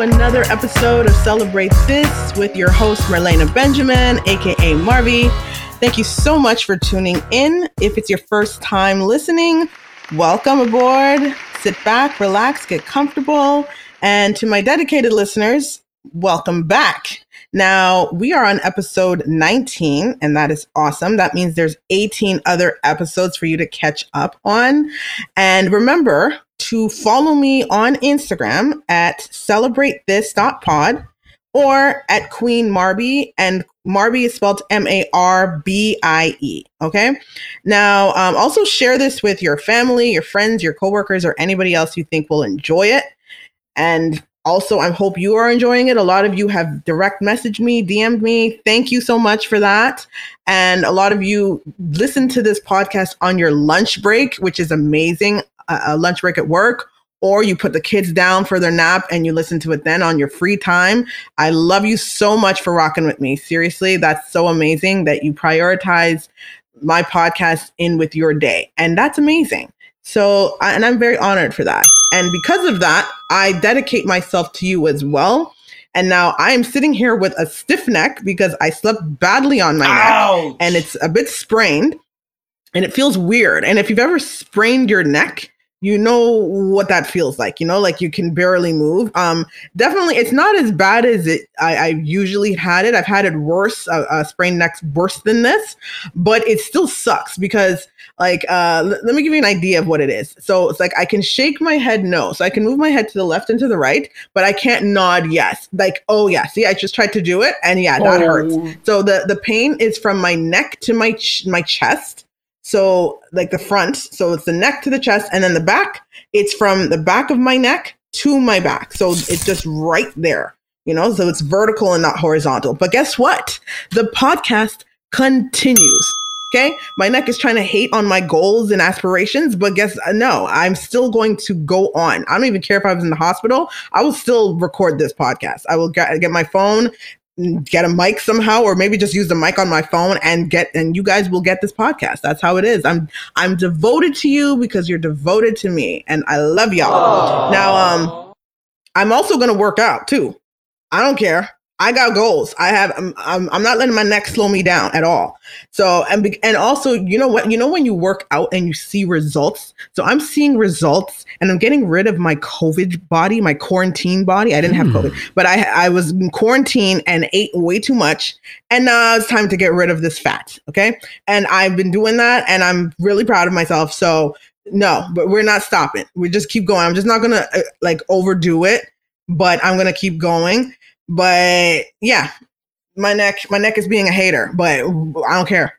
another episode of Celebrate This with your host, Marlena Benjamin, aka Marbie. Thank you so much for tuning in. If it's your first time listening, welcome aboard. Sit back, relax, get comfortable. And to my dedicated listeners, welcome back. Now, we are on episode 19, and that is awesome. That means there's 18 other episodes for you to catch up on. And remember to follow me on Instagram at celebratethis.pod or at Queen Marbie, And Marbie is spelled M A R B I E. Okay. Now, um, also share this with your family, your friends, your coworkers, or anybody else you think will enjoy it. And also, I hope you are enjoying it. A lot of you have direct messaged me, DM'd me. Thank you so much for that. And a lot of you listen to this podcast on your lunch break, which is amazing. A lunch break at work, or you put the kids down for their nap and you listen to it then on your free time. I love you so much for rocking with me. Seriously, that's so amazing that you prioritize my podcast in with your day. And that's amazing. So, and I'm very honored for that. And because of that, I dedicate myself to you as well. And now I am sitting here with a stiff neck because I slept badly on my Ouch. neck and it's a bit sprained and it feels weird. And if you've ever sprained your neck, you know what that feels like you know like you can barely move. Um definitely it's not as bad as it i, I usually had it. I've had it worse uh, uh sprained necks worse than this but it still sucks because like uh l- let me give you an idea of what it is. So it's like i can shake my head no. So i can move my head to the left and to the right but i can't nod yes. Like oh yeah see i just tried to do it and yeah that oh. hurts so the the pain is from my neck to my ch- my chest so, like the front, so it's the neck to the chest, and then the back, it's from the back of my neck to my back. So it's just right there, you know, so it's vertical and not horizontal. But guess what? The podcast continues. Okay. My neck is trying to hate on my goals and aspirations, but guess uh, no, I'm still going to go on. I don't even care if I was in the hospital. I will still record this podcast. I will get, get my phone get a mic somehow or maybe just use the mic on my phone and get and you guys will get this podcast. That's how it is. I'm i'm devoted to you because you're devoted to me and i love y'all. Aww. now um i'm also going to work out too. I don't care I got goals. I have. I'm, I'm. I'm not letting my neck slow me down at all. So and and also, you know what? You know when you work out and you see results. So I'm seeing results, and I'm getting rid of my COVID body, my quarantine body. I didn't have COVID, hmm. but I I was in quarantine and ate way too much, and now it's time to get rid of this fat. Okay, and I've been doing that, and I'm really proud of myself. So no, but we're not stopping. We just keep going. I'm just not gonna uh, like overdo it, but I'm gonna keep going but yeah, my neck, my neck is being a hater, but I don't care.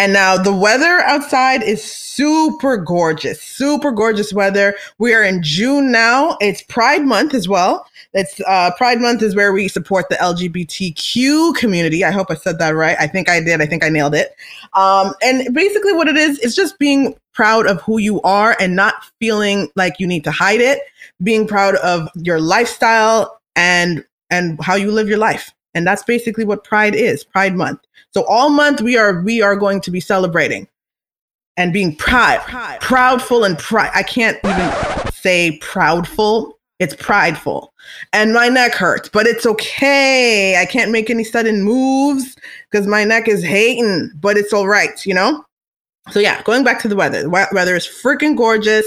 And now the weather outside is super gorgeous, super gorgeous weather. We are in June now. It's Pride Month as well. It's uh, Pride Month is where we support the LGBTQ community. I hope I said that right. I think I did. I think I nailed it. Um, and basically, what it is is just being proud of who you are and not feeling like you need to hide it. Being proud of your lifestyle and and how you live your life. And that's basically what Pride is, Pride Month. So all month we are we are going to be celebrating and being proud, proudful and pride. I can't even say proudful. It's prideful. And my neck hurts, but it's okay. I can't make any sudden moves because my neck is hating, but it's all right, you know? So yeah, going back to the weather. The weather is freaking gorgeous.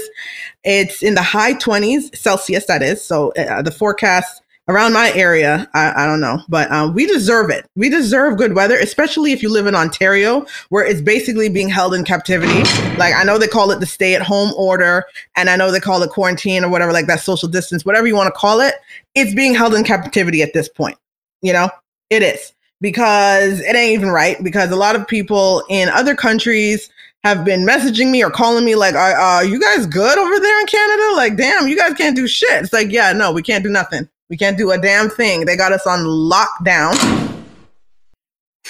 It's in the high 20s Celsius, that is. So uh, the forecast around my area, I, I don't know, but um, we deserve it. We deserve good weather, especially if you live in Ontario, where it's basically being held in captivity. Like I know they call it the stay-at-home order, and I know they call it quarantine or whatever, like that social distance, whatever you want to call it. It's being held in captivity at this point. You know, it is because it ain't even right. Because a lot of people in other countries have been messaging me or calling me like, are, are you guys good over there in Canada? Like, damn, you guys can't do shit. It's like, yeah, no, we can't do nothing. We can't do a damn thing. They got us on lockdown.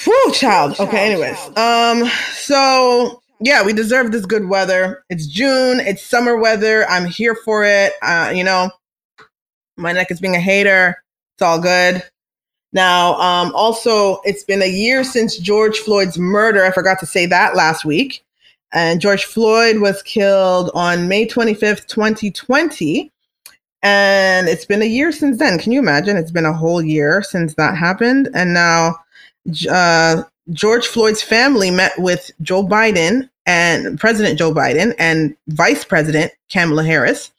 Whew, child. Okay, anyways. Um, so yeah, we deserve this good weather. It's June, it's summer weather. I'm here for it. Uh, you know, my neck is being a hater. It's all good. Now, um, also, it's been a year since George Floyd's murder. I forgot to say that last week. And George Floyd was killed on May 25th, 2020 And it's been a year since then. Can you imagine? It's been a whole year since that happened. And now uh, George Floyd's family met with Joe Biden and President Joe Biden and Vice President Kamala Harris.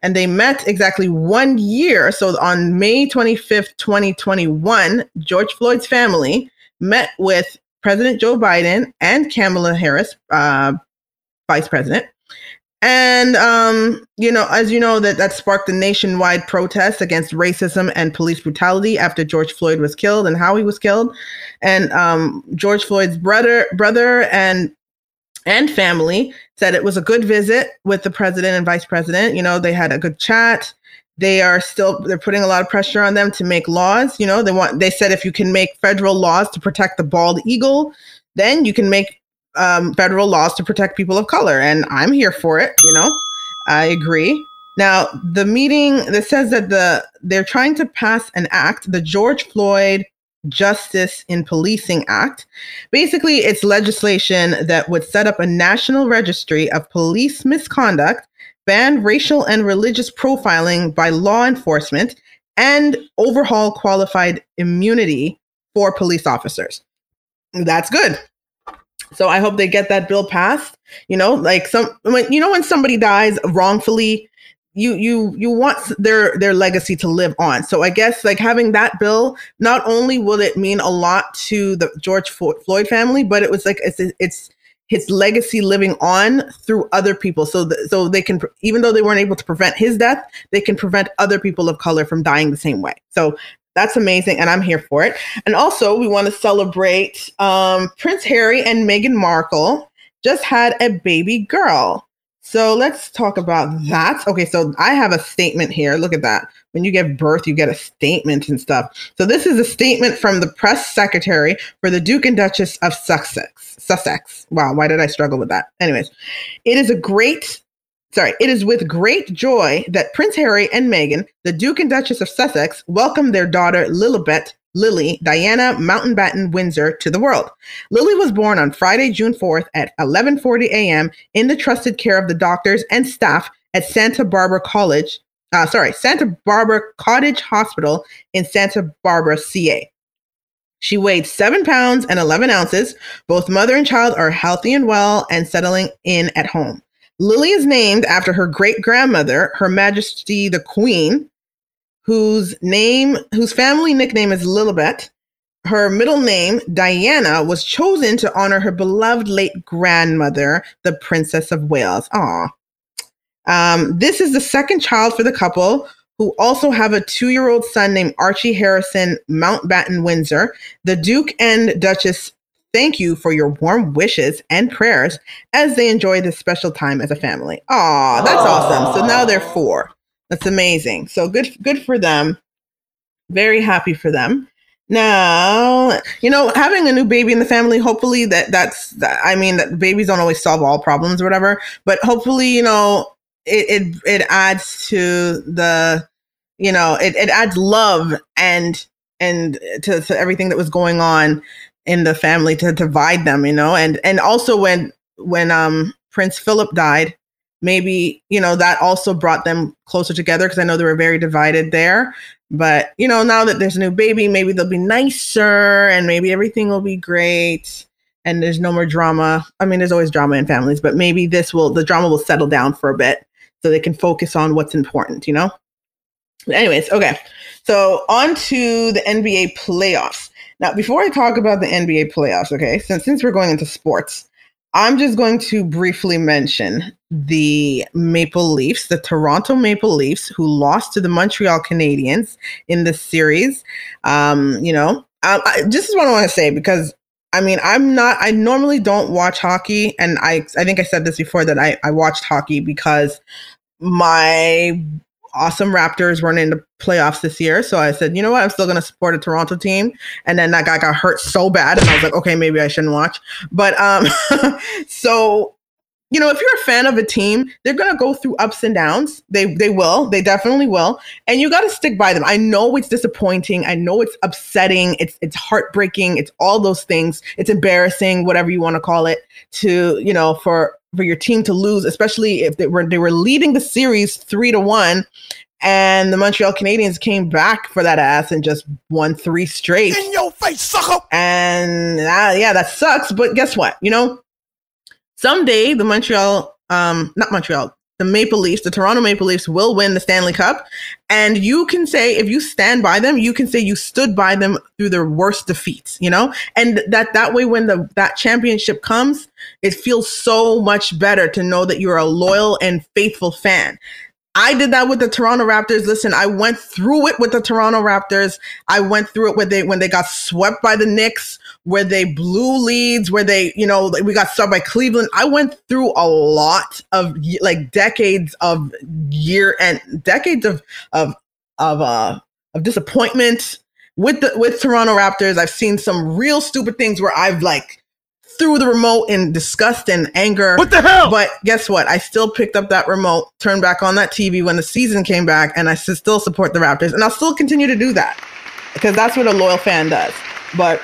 And they met exactly one year. So on May 25th, 2021, George Floyd's family met with President Joe Biden and Kamala Harris, uh, Vice President. And um, you know, as you know, that that sparked a nationwide protest against racism and police brutality after George Floyd was killed and how he was killed. And um, George Floyd's brother, brother, and and family said it was a good visit with the president and vice president. You know, they had a good chat. They are still they're putting a lot of pressure on them to make laws. You know, they want they said if you can make federal laws to protect the bald eagle, then you can make um, federal laws to protect people of color. And I'm here for it. You know, I agree. Now, the meeting that says that the they're trying to pass an act, the George Floyd Justice in Policing Act. Basically, it's legislation that would set up a national registry of police misconduct, ban racial and religious profiling by law enforcement, and overhaul qualified immunity for police officers. That's good. So I hope they get that bill passed. You know, like some when you know when somebody dies wrongfully, you you you want their their legacy to live on. So I guess like having that bill, not only will it mean a lot to the George Floyd family, but it was like it's it's his legacy living on through other people. So th- so they can even though they weren't able to prevent his death, they can prevent other people of color from dying the same way. So that's amazing and i'm here for it and also we want to celebrate um, prince harry and meghan markle just had a baby girl so let's talk about that. Okay, so I have a statement here. Look at that. When you give birth, you get a statement and stuff. So this is a statement from the press secretary for the Duke and Duchess of Sussex. Sussex. Wow, why did I struggle with that? Anyways, it is a great sorry, it is with great joy that Prince Harry and Meghan, the Duke and Duchess of Sussex, welcome their daughter Lilibet Lily Diana Mountbatten Windsor to the world. Lily was born on Friday, June 4th at 11:40 a.m. in the trusted care of the doctors and staff at Santa Barbara College, uh, sorry, Santa Barbara Cottage Hospital in Santa Barbara, CA. She weighed seven pounds and 11 ounces. Both mother and child are healthy and well and settling in at home. Lily is named after her great grandmother, Her Majesty the Queen, whose name, whose family nickname is Lilibet. Her middle name, Diana, was chosen to honor her beloved late grandmother, the Princess of Wales. Aw. Um, this is the second child for the couple, who also have a two year old son named Archie Harrison Mountbatten Windsor. The Duke and Duchess thank you for your warm wishes and prayers as they enjoy this special time as a family. Aw, that's Aww. awesome. So now they're four. That's amazing. So good good for them. Very happy for them. Now, you know, having a new baby in the family, hopefully that that's that, I mean that babies don't always solve all problems or whatever, but hopefully, you know, it it, it adds to the you know, it, it adds love and and to, to everything that was going on in the family to divide them, you know, and and also when when um Prince Philip died, maybe you know that also brought them closer together because i know they were very divided there. But you know now that there's a new baby maybe they'll be nicer and maybe everything will be great and there's no more drama. I mean there's always drama in families but maybe this will the drama will settle down for a bit so they can focus on what's important you know? But anyways okay. So on to the nba playoffs now before i talk about the nba playoffs okay since since we're going into sports I'm just going to briefly mention the Maple Leafs, the Toronto Maple Leafs, who lost to the Montreal Canadiens in this series. Um, you know, I, I, this is what I want to say because I mean, I'm not, I normally don't watch hockey. And I, I think I said this before that I, I watched hockey because my awesome Raptors weren't in the playoffs this year. So I said, you know what? I'm still going to support a Toronto team. And then that guy got hurt so bad. And I was like, okay, maybe I shouldn't watch. But um, so, you know, if you're a fan of a team, they're going to go through ups and downs. They, they will. They definitely will. And you got to stick by them. I know it's disappointing. I know it's upsetting. It's, it's heartbreaking. It's all those things. It's embarrassing, whatever you want to call it to, you know, for for your team to lose, especially if they were they were leading the series three to one, And the Montreal Canadiens came back for that ass and just won three straight. In your face, sucker! And uh, yeah, that sucks. But guess what? You know, someday the Montreal, um, not Montreal, the Maple Leafs, the Toronto Maple Leafs will win the Stanley Cup. And you can say, if you stand by them, you can say you stood by them through their worst defeats, you know? And that that way when the that championship comes, it feels so much better to know that you're a loyal and faithful fan. I did that with the Toronto Raptors. Listen, I went through it with the Toronto Raptors. I went through it when they when they got swept by the Knicks, where they blew leads, where they, you know, we got swept by Cleveland. I went through a lot of like decades of year and decades of of of uh of disappointment with the with Toronto Raptors. I've seen some real stupid things where I've like threw the remote in disgust and anger. What the hell? But guess what? I still picked up that remote, turned back on that TV when the season came back, and I still support the Raptors. And I'll still continue to do that because that's what a loyal fan does. But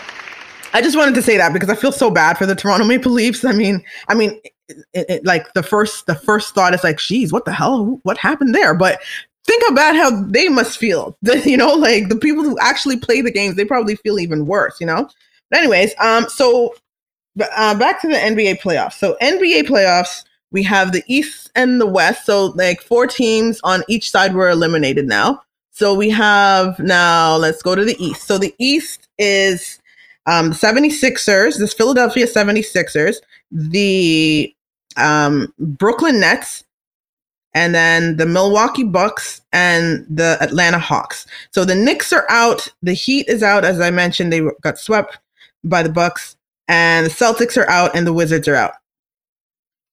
I just wanted to say that because I feel so bad for the Toronto Maple Leafs. I mean, I mean, it, it, like the first the first thought is like, geez, what the hell? What happened there? But think about how they must feel. The, you know, like the people who actually play the games, they probably feel even worse. You know. But anyways, um, so uh, back to the NBA playoffs. So NBA playoffs, we have the East and the West. So like four teams on each side were eliminated now. So we have now, let's go to the East. So the East is um, 76ers, this Philadelphia 76ers, the um, Brooklyn Nets, and then the Milwaukee Bucks and the Atlanta Hawks. So the Knicks are out. The Heat is out, as I mentioned. They got swept by the Bucks and the Celtics are out and the Wizards are out.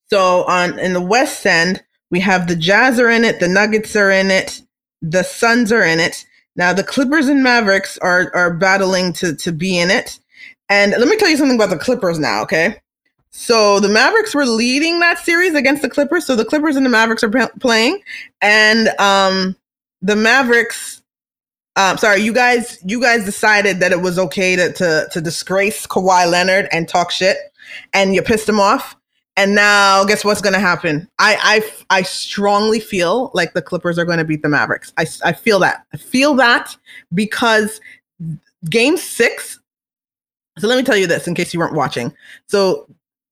So on in the West End, we have the Jazz are in it, the Nuggets are in it, the Suns are in it. Now the Clippers and Mavericks are are battling to to be in it. And let me tell you something about the Clippers now, okay? So the Mavericks were leading that series against the Clippers. So the Clippers and the Mavericks are p- playing, and um, the Mavericks um, sorry, you guys, you guys decided that it was okay to, to to disgrace Kawhi Leonard and talk shit, and you pissed him off. And now, guess what's going to happen? I, I I strongly feel like the Clippers are going to beat the Mavericks. I I feel that. I feel that because Game Six. So let me tell you this, in case you weren't watching. So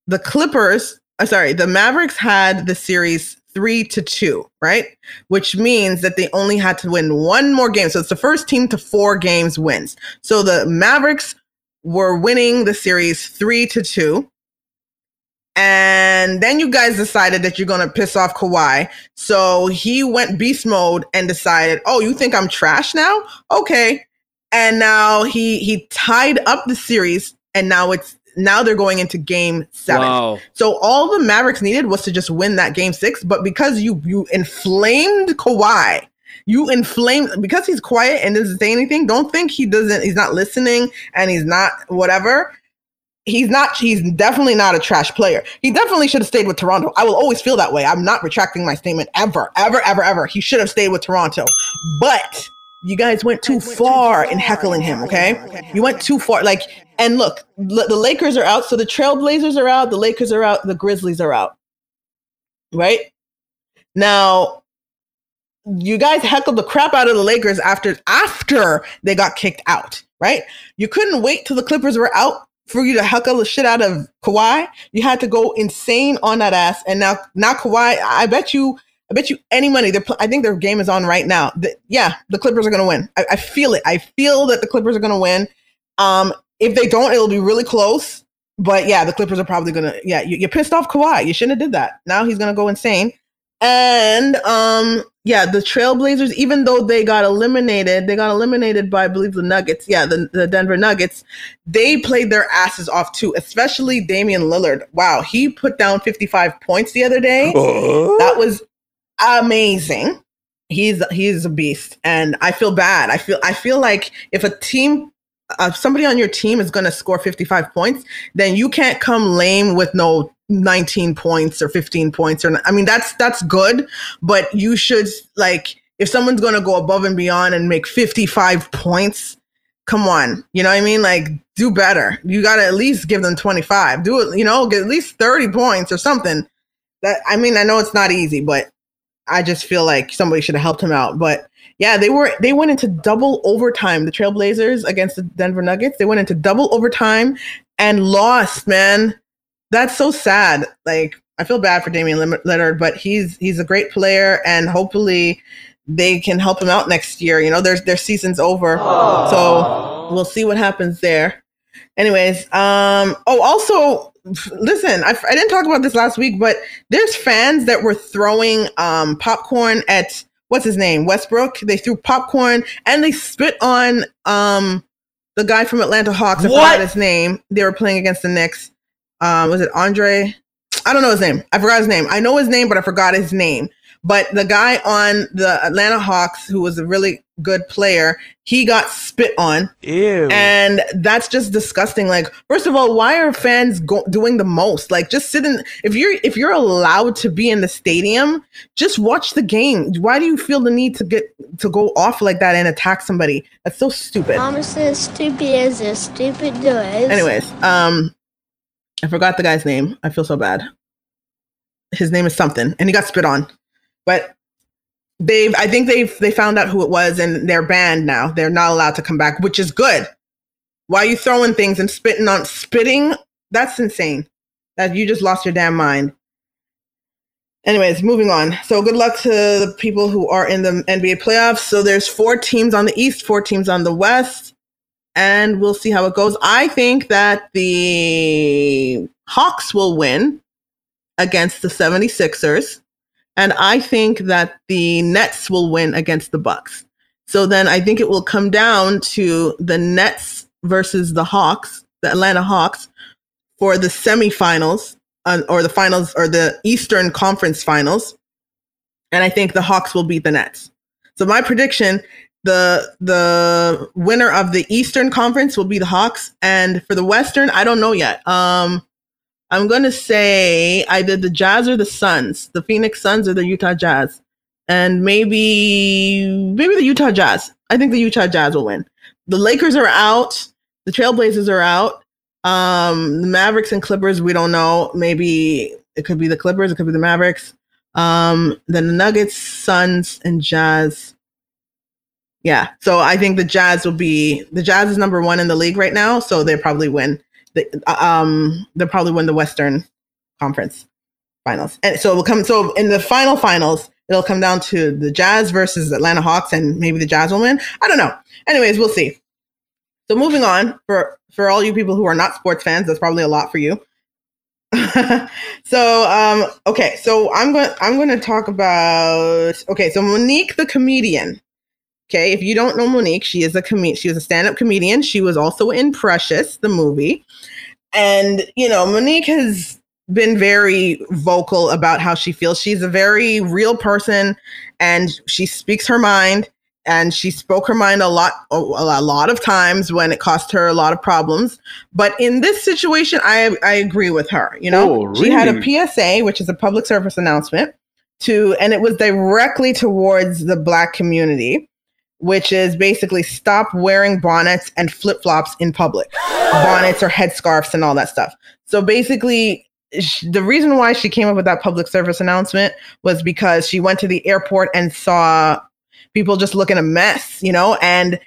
the Clippers, uh, sorry, the Mavericks had the series three to two, right? Which means that they only had to win one more game. So it's the first team to four games wins. So the Mavericks were winning the series three to two. And then you guys decided that you're going to piss off Kawhi. So he went beast mode and decided, oh, you think I'm trash now? Okay. And now he he tied up the series and now it's now they're going into game seven. Wow. So all the Mavericks needed was to just win that game six. But because you you inflamed Kawhi, you inflamed because he's quiet and doesn't say anything. Don't think he doesn't. He's not listening and he's not whatever. He's not. He's definitely not a trash player. He definitely should have stayed with Toronto. I will always feel that way. I'm not retracting my statement ever, ever, ever, ever. He should have stayed with Toronto, but you guys went too far in heckling him, okay? You went too far. Like, and look, the Lakers are out, so the Trailblazers are out, the Lakers are out, the Grizzlies are out. Right? Now, you guys heckled the crap out of the Lakers after after they got kicked out, right? You couldn't wait till the Clippers were out for you to heckle the shit out of Kawhi. You had to go insane on that ass. And now now Kawhi, I bet you I bet you any money. They're, I think their game is on right now. The, yeah, the Clippers are going to win. I, I, feel it. I feel that the Clippers are going to win. Um, if they don't, it'll be really close. But yeah, the Clippers are probably going to. Yeah, you, you pissed off Kawhi. You shouldn't have did that. Now he's going to go insane. And um, yeah, the Trailblazers, even though they got eliminated, they got eliminated by I believe the Nuggets. Yeah, the, the Denver Nuggets. They played their asses off too, especially Damian Lillard. Wow, he put down 55 points the other day. That was amazing. He's he's a beast, and I feel bad. I feel I feel like if a team, uh, somebody on your team is going to score fifty five points, then you can't come lame with no 19 points or 15 points or I mean that's that's good but you should like if someone's going to go above and beyond and make 55 points come on. You know what I mean? Like do better. You got to at least give them 25 do it you know get at least 30 points or something. That I mean I know it's not easy but I just feel like somebody should have helped him out. But yeah, they were they went into double overtime. The Trailblazers against the Denver Nuggets. They went into double overtime and lost. Man, that's so sad. Like I feel bad for Damian Leonard, but he's he's a great player, and hopefully they can help him out next year. You know, their their season's over, Aww. so we'll see what happens there. Anyways, um, oh, also listen, I, I didn't talk about this last week, but there's fans that were throwing um, popcorn at what's his name, Westbrook. They threw popcorn and they spit on um, the guy from Atlanta Hawks. I what? forgot his name. They were playing against the Knicks. Um, was it Andre? I don't know his name. I forgot his name. I know his name, but I forgot his name. But the guy on the Atlanta Hawks, who was a really good player, he got spit on. Ew. And that's just disgusting. Like, first of all, why are fans go- doing the most? Like, just sit in. If you're if you're allowed to be in the stadium, just watch the game. Why do you feel the need to get to go off like that and attack somebody? That's so stupid. Mama says stupid as a stupid does. Anyways, um, I forgot the guy's name. I feel so bad. His name is something, and he got spit on. But they've I think they've they found out who it was and they're banned now. They're not allowed to come back, which is good. Why are you throwing things and spitting on spitting? That's insane. That you just lost your damn mind. Anyways, moving on. So good luck to the people who are in the NBA playoffs. So there's four teams on the East, four teams on the West, and we'll see how it goes. I think that the Hawks will win against the 76ers. And I think that the Nets will win against the Bucks. So then I think it will come down to the Nets versus the Hawks, the Atlanta Hawks, for the semifinals uh, or the finals or the Eastern Conference finals. And I think the Hawks will beat the Nets. So my prediction, the the winner of the Eastern Conference will be the Hawks, and for the Western, I don't know yet. Um, I'm going to say either the Jazz or the Suns, the Phoenix Suns or the Utah Jazz. And maybe maybe the Utah Jazz. I think the Utah Jazz will win. The Lakers are out. The Trailblazers are out. Um, the Mavericks and Clippers, we don't know. Maybe it could be the Clippers, it could be the Mavericks. Um, then the Nuggets, Suns, and Jazz. Yeah. So I think the Jazz will be the Jazz is number one in the league right now, so they probably win the, uh, um, they'll probably win the Western Conference Finals. And so it will come. So in the final finals, it'll come down to the Jazz versus Atlanta Hawks, and maybe the Jazz will win. I don't know. Anyways, we'll see. So moving on for for all you people who are not sports fans, that's probably a lot for you. so um okay so i'm going i'm going to talk about okay so monique the comedian okay? If you don't know monique she is a com- she was a stand-up comedian. She was also in precious the movie. And, you know, Monique has been very vocal about how she feels. She's a very real person and she speaks her mind and she spoke her mind a lot a, a, lot of times when it cost her a lot of problems. But in this situation i i agree with her you know? Oh, really? she had a psa which is a public service announcement to and it was directly towards the black community which is basically stop wearing bonnets and flip flops in public, bonnets or headscarves and all that stuff. So basically, the reason why she came up with that public service announcement was because she went to the airport and saw people just looking a mess, you know, and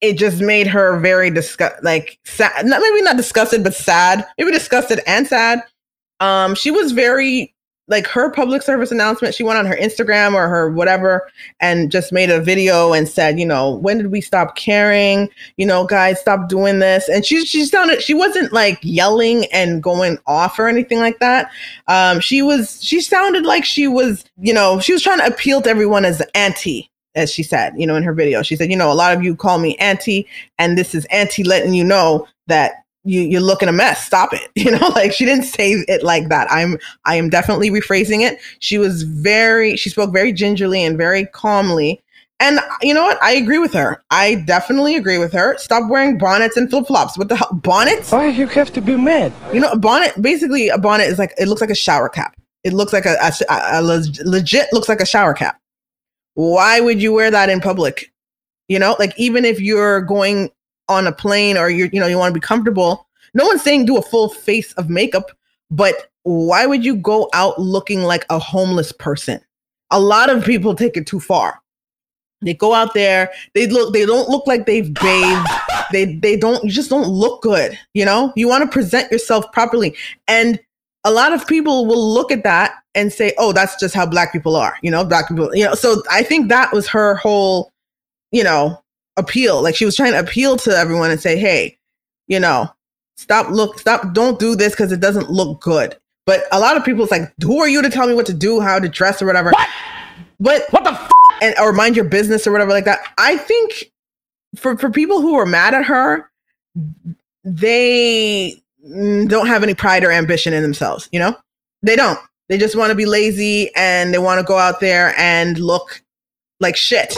it just made her very disgust like sad not maybe not disgusted but sad maybe disgusted and sad um she was very like her public service announcement, she went on her Instagram or her whatever and just made a video and said, you know, when did we stop caring? You know, guys, stop doing this. And she she sounded she wasn't like yelling and going off or anything like that. Um, she was she sounded like she was, you know, she was trying to appeal to everyone as auntie as she said, you know, in her video. She said, you know, a lot of you call me auntie, and this is auntie letting you know that you you're looking a mess. Stop it. You know like she didn't say it like that. I'm i am definitely rephrasing it. She was very she spoke very gingerly and very calmly. And you know what? I agree with her. I definitely agree with her. Stop wearing bonnets and flip-flops. What the hell? Bonnets? Why you have to be mad? You know a bonnet basically a bonnet is like it looks like a shower cap. It looks like a, a, a legit looks like a shower cap. Why would you wear that in public? You know like even if you're going on a plane or you're, you know, you want to be comfortable. No one's saying do a full face of makeup, but why would you go out looking like a homeless person? a lot of people take it too far. They go out there, they look, they don't look like they've bathed. They they don't you just don't look good, you know? You want to present yourself properly. And a lot of people will look at that and say, "Oh, that's just how black people are." You know, black people, you know. So I think that was her whole, you know, appeal. Like she was trying to appeal to everyone and say, "Hey, you know, stop look stop don't do this cuz it doesn't look good." But a lot of people it's like, "Who are you to tell me what to do, how to dress or whatever?" What? But What the f- and or mind your business or whatever like that. I think for for people who are mad at her, they don't have any pride or ambition in themselves. You know, they don't. They just want to be lazy and they want to go out there and look like shit.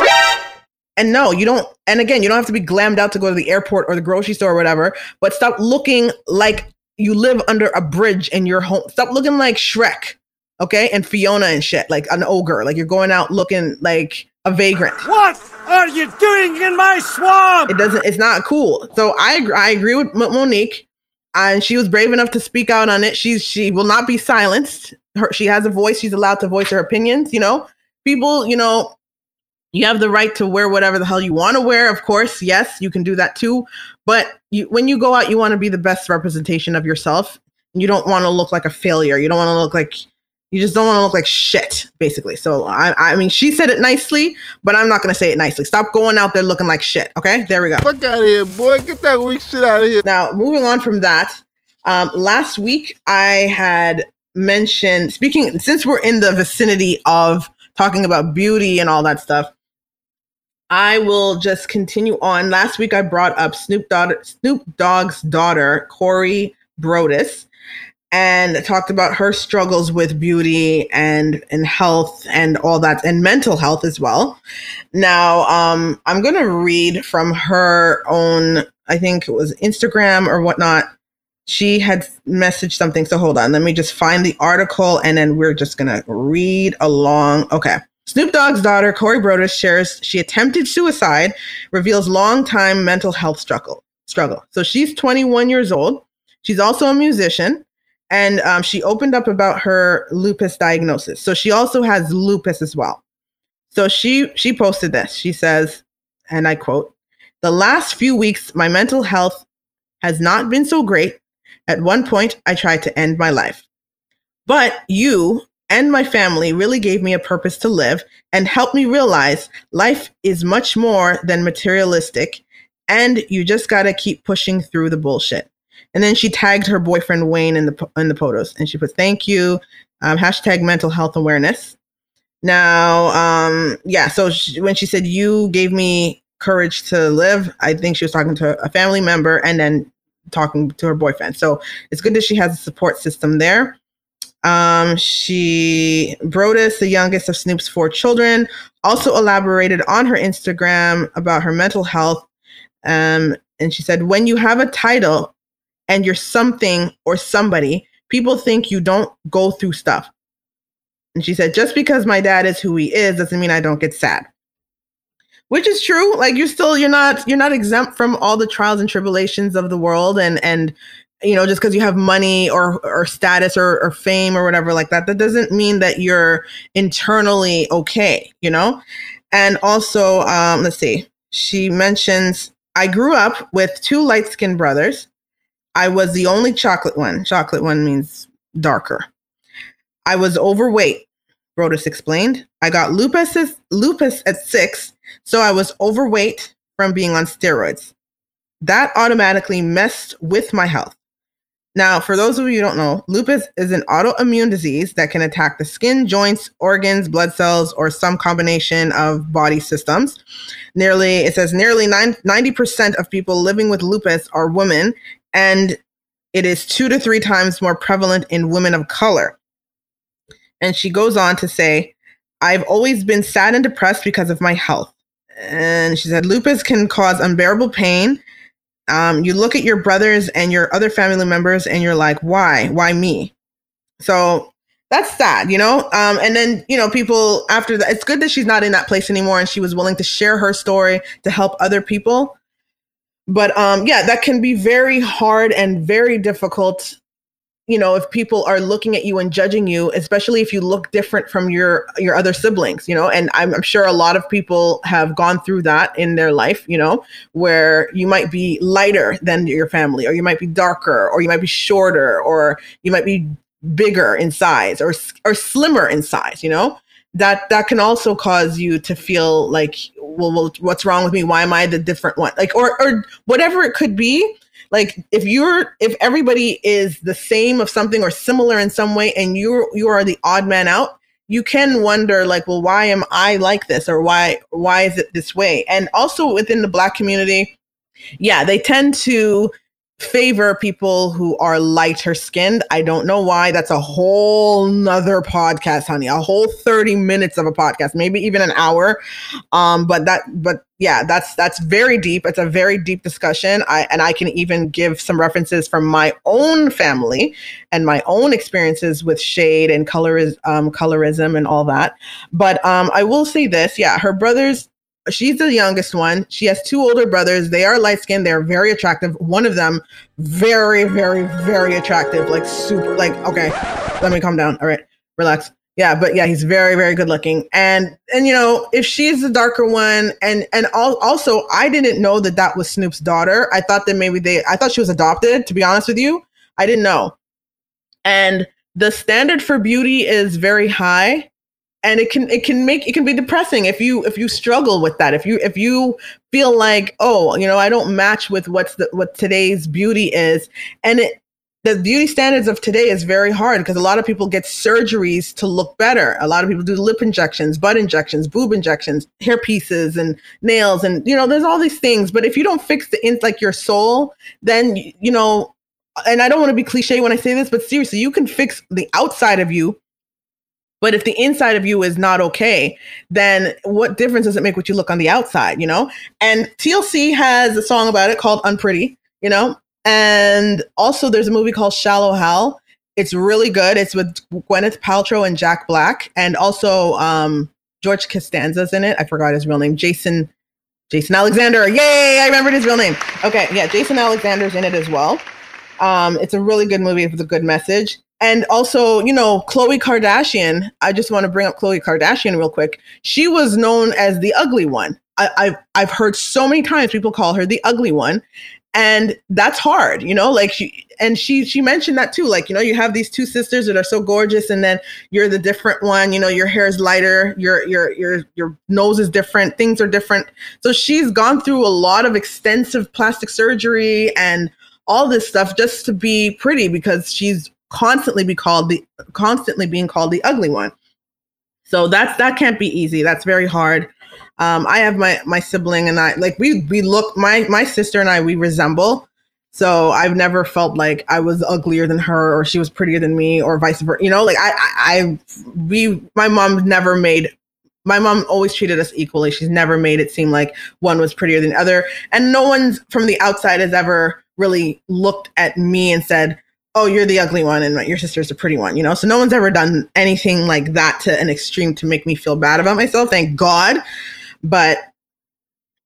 And no, you don't. And again, you don't have to be glammed out to go to the airport or the grocery store or whatever. But stop looking like you live under a bridge in your home. Stop looking like Shrek, okay, and Fiona and shit, like an ogre. Like you're going out looking like a vagrant. What are you doing in my swamp? It doesn't. It's not cool. So I I agree with Monique, and she was brave enough to speak out on it. She's she will not be silenced. Her she has a voice. She's allowed to voice her opinions. You know, people. You know, you have the right to wear whatever the hell you want to wear. Of course, yes, you can do that too. But you, when you go out, you want to be the best representation of yourself. You don't want to look like a failure. You don't want to look like you just don't want to look like shit, basically. So I, I mean, she said it nicely, but I'm not gonna say it nicely. Stop going out there looking like shit. Okay, there we go. Fuck out of here, boy. Get that weak shit out of here. Now, moving on from that, um, last week I had mentioned, speaking, since we're in the vicinity of talking about beauty and all that stuff, I will just continue on. Last week I brought up Snoop, daughter, Snoop Dogg's daughter, Cori Broadus, and talked about her struggles with beauty and, and health and all that, and mental health as well. Now, um, I'm to read from her own, I think it was Instagram or whatnot. She had messaged something. So hold on. Let me just find the article and then we're just to read along. Okay. Snoop Dogg's daughter, Cori Broadus, shares she attempted suicide, reveals long-time mental health struggle. Struggle. So she's 21 years old. She's also a musician, and um, she opened up about her lupus diagnosis. So she also has lupus as well. So she she posted this. She says, and I quote, "The last few weeks, my mental health has not been so great. At one point, I tried to end my life. But you and my family really gave me a purpose to live and helped me realize life is much more than materialistic and you just got to keep pushing through the bullshit. And then she tagged her boyfriend Wayne in the in the photos and she put thank you um, hashtag mental health awareness. Now, um, yeah, so she, when she said you gave me courage to live, I think she was talking to a family member and then talking to her boyfriend. So it's good that she has a support system there. Um, she, Broadus, the youngest of Snoop's four children, also elaborated on her Instagram about her mental health. Um, and she said, when you have a title and you're something or somebody, people think you don't go through stuff. And she said, just because my dad is who he is doesn't mean I don't get sad. Which is true. Like you're still you're not you're not exempt from all the trials and tribulations of the world and and you know just because you have money or or status or, or fame or whatever like that that doesn't mean that you're internally okay you know? And also um let's see she mentions i grew up with two light-skinned brothers. I was the only chocolate one. Chocolate one means darker. I was overweight Broadus explained. I got lupus lupus at six so i was overweight from being on steroids. That automatically messed with my health now, for those of you who don't know, lupus is an autoimmune disease that can attack the skin, joints, organs, blood cells, or some combination of body systems. Nearly, it says nearly 90% of people living with lupus are women, and it is two to three times more prevalent in women of color. And she goes on to say, I've always been sad and depressed because of my health. And she said, lupus can cause unbearable pain um, you look at your brothers and your other family members and you're like, why? Why me? So that's sad, you know? Um, and then, you know, people after that, it's good that she's not in that place anymore and she was willing to share her story to help other people. But um, yeah, that can be very hard and very difficult you know if people are looking at you and judging you especially if you look different from your your other siblings you know and I'm, I'm, sure a lot of people have gone through that in their life you know where you might be lighter than your family or you might be darker or you might be shorter or you might be bigger in size or or slimmer in size you know? That that can also cause you to feel like well, well what's wrong with me? Why am i the different one? Like or or whatever it could be like if you're if everybody is the same of something or similar in some way and you're you are the odd man out you can wonder like well why am i like this or why why is it this way and also within the black community yeah they tend to favor people who are lighter skinned. I don't know why. That's a whole nother podcast, honey. A whole 30 minutes of a podcast, maybe even an hour. Um, but that but yeah, that's that's very deep. It's a very deep discussion. I and I can even give some references from my own family and my own experiences with shade and color um, colorism and all that. But um, I will say this, yeah, her brothers she's the youngest one. She has two older brothers. They are light skinned. They're very attractive. One of them, very, very, very attractive. Like super. Like okay, let me calm down. All right, relax. Yeah, but yeah, he's very, very good looking. And and you know, if she's the darker one, and and also, I didn't know that that was Snoop's daughter. I thought that maybe they. I thought she was adopted. To be honest with you, I didn't know. And the standard for beauty is very high and it can it can make it can be depressing if you if you struggle with that if you if you feel like oh you know i don't match with what's the what today's beauty is and it the beauty standards of today is very hard because a lot of people get surgeries to look better. A lot of people do lip injections, butt injections, boob injections, hair pieces, and nails, and you know, there's all these things. But if you don't fix the in like your soul, then you know, and I don't want to be cliche when I say this, but seriously, you can fix the outside of you but if the inside of you is not okay, then what difference does it make what you look on the outside, you know? And TLC has a song about it called Unpretty, you know? And also there's a movie called Shallow Hal. It's really good. It's with Gwyneth Paltrow and Jack Black and also um, George Costanza's in it. I forgot his real name. Jason Jason Alexander. Yay, I remembered his real name. Okay, yeah, Jason Alexander's in it as well. Um, it's a really good movie with a good message and also, you know, Khloe Kardashian. I just want to bring up Khloe Kardashian real quick. She was known as the ugly one. I, I've I've heard so many times people call her the ugly one, and that's hard, you know. Like she and she she mentioned that too. Like you know, you have these two sisters that are so gorgeous, and then you're the different one. You know, your hair is lighter, your your your your nose is different, things are different. So she's gone through a lot of extensive plastic surgery and all this stuff just to be pretty because she's constantly be called the constantly being called the ugly one. So that's that can't be easy. That's very hard. Um, I have my my sibling and I like we we look my my sister and I we resemble. So I've never felt like I was uglier than her or she was prettier than me or vice versa. You know, like I I, I we my mom never made my mom always treated us equally. She's never made it seem like one was prettier than the other. And no one's from the outside has ever really looked at me and said, oh, you're the ugly one and your sister's the pretty one, you know? So no one's ever done anything like that to an extreme to make me feel bad about myself. Thank God. But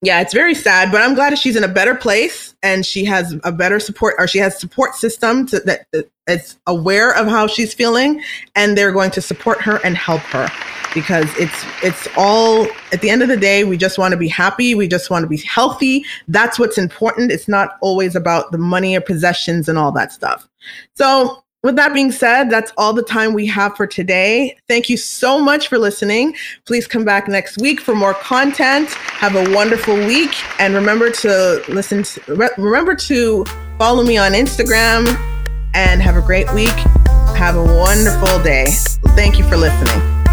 yeah, it's very sad, but I'm glad she's in a better place and she has a better support or she has support system to, that, that is aware of how she's feeling and they're going to support her and help her because it's it's all at the end of the day we just want to be happy, we just want to be healthy. That's what's important. It's not always about the money or possessions and all that stuff. So with that being said, that's all the time we have for today. Thank you so much for listening. Please come back next week for more content. Have a wonderful week and remember to listen to, re- remember to follow me on Instagram and have a great week. Have a wonderful day. Thank you for listening.